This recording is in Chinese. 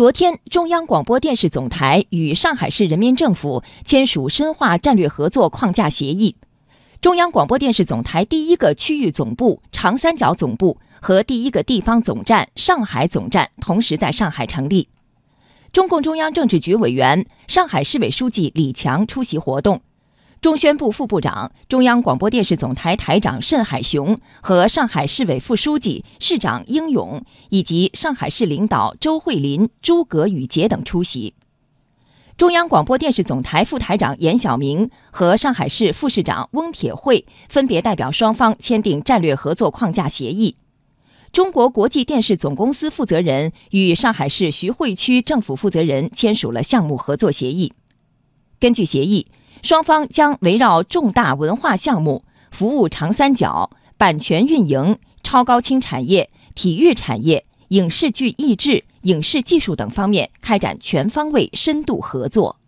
昨天，中央广播电视总台与上海市人民政府签署深化战略合作框架协议。中央广播电视总台第一个区域总部长三角总部和第一个地方总站上海总站同时在上海成立。中共中央政治局委员、上海市委书记李强出席活动。中宣部副部长、中央广播电视总台台长慎海雄和上海市委副书记、市长英勇以及上海市领导周慧林、朱葛宇杰等出席。中央广播电视总台副台长严晓明和上海市副市长翁铁慧分别代表双方签订战略合作框架协议。中国国际电视总公司负责人与上海市徐汇区政府负责人签署了项目合作协议。根据协议。双方将围绕重大文化项目、服务长三角、版权运营、超高清产业、体育产业、影视剧译制、影视技术等方面开展全方位深度合作。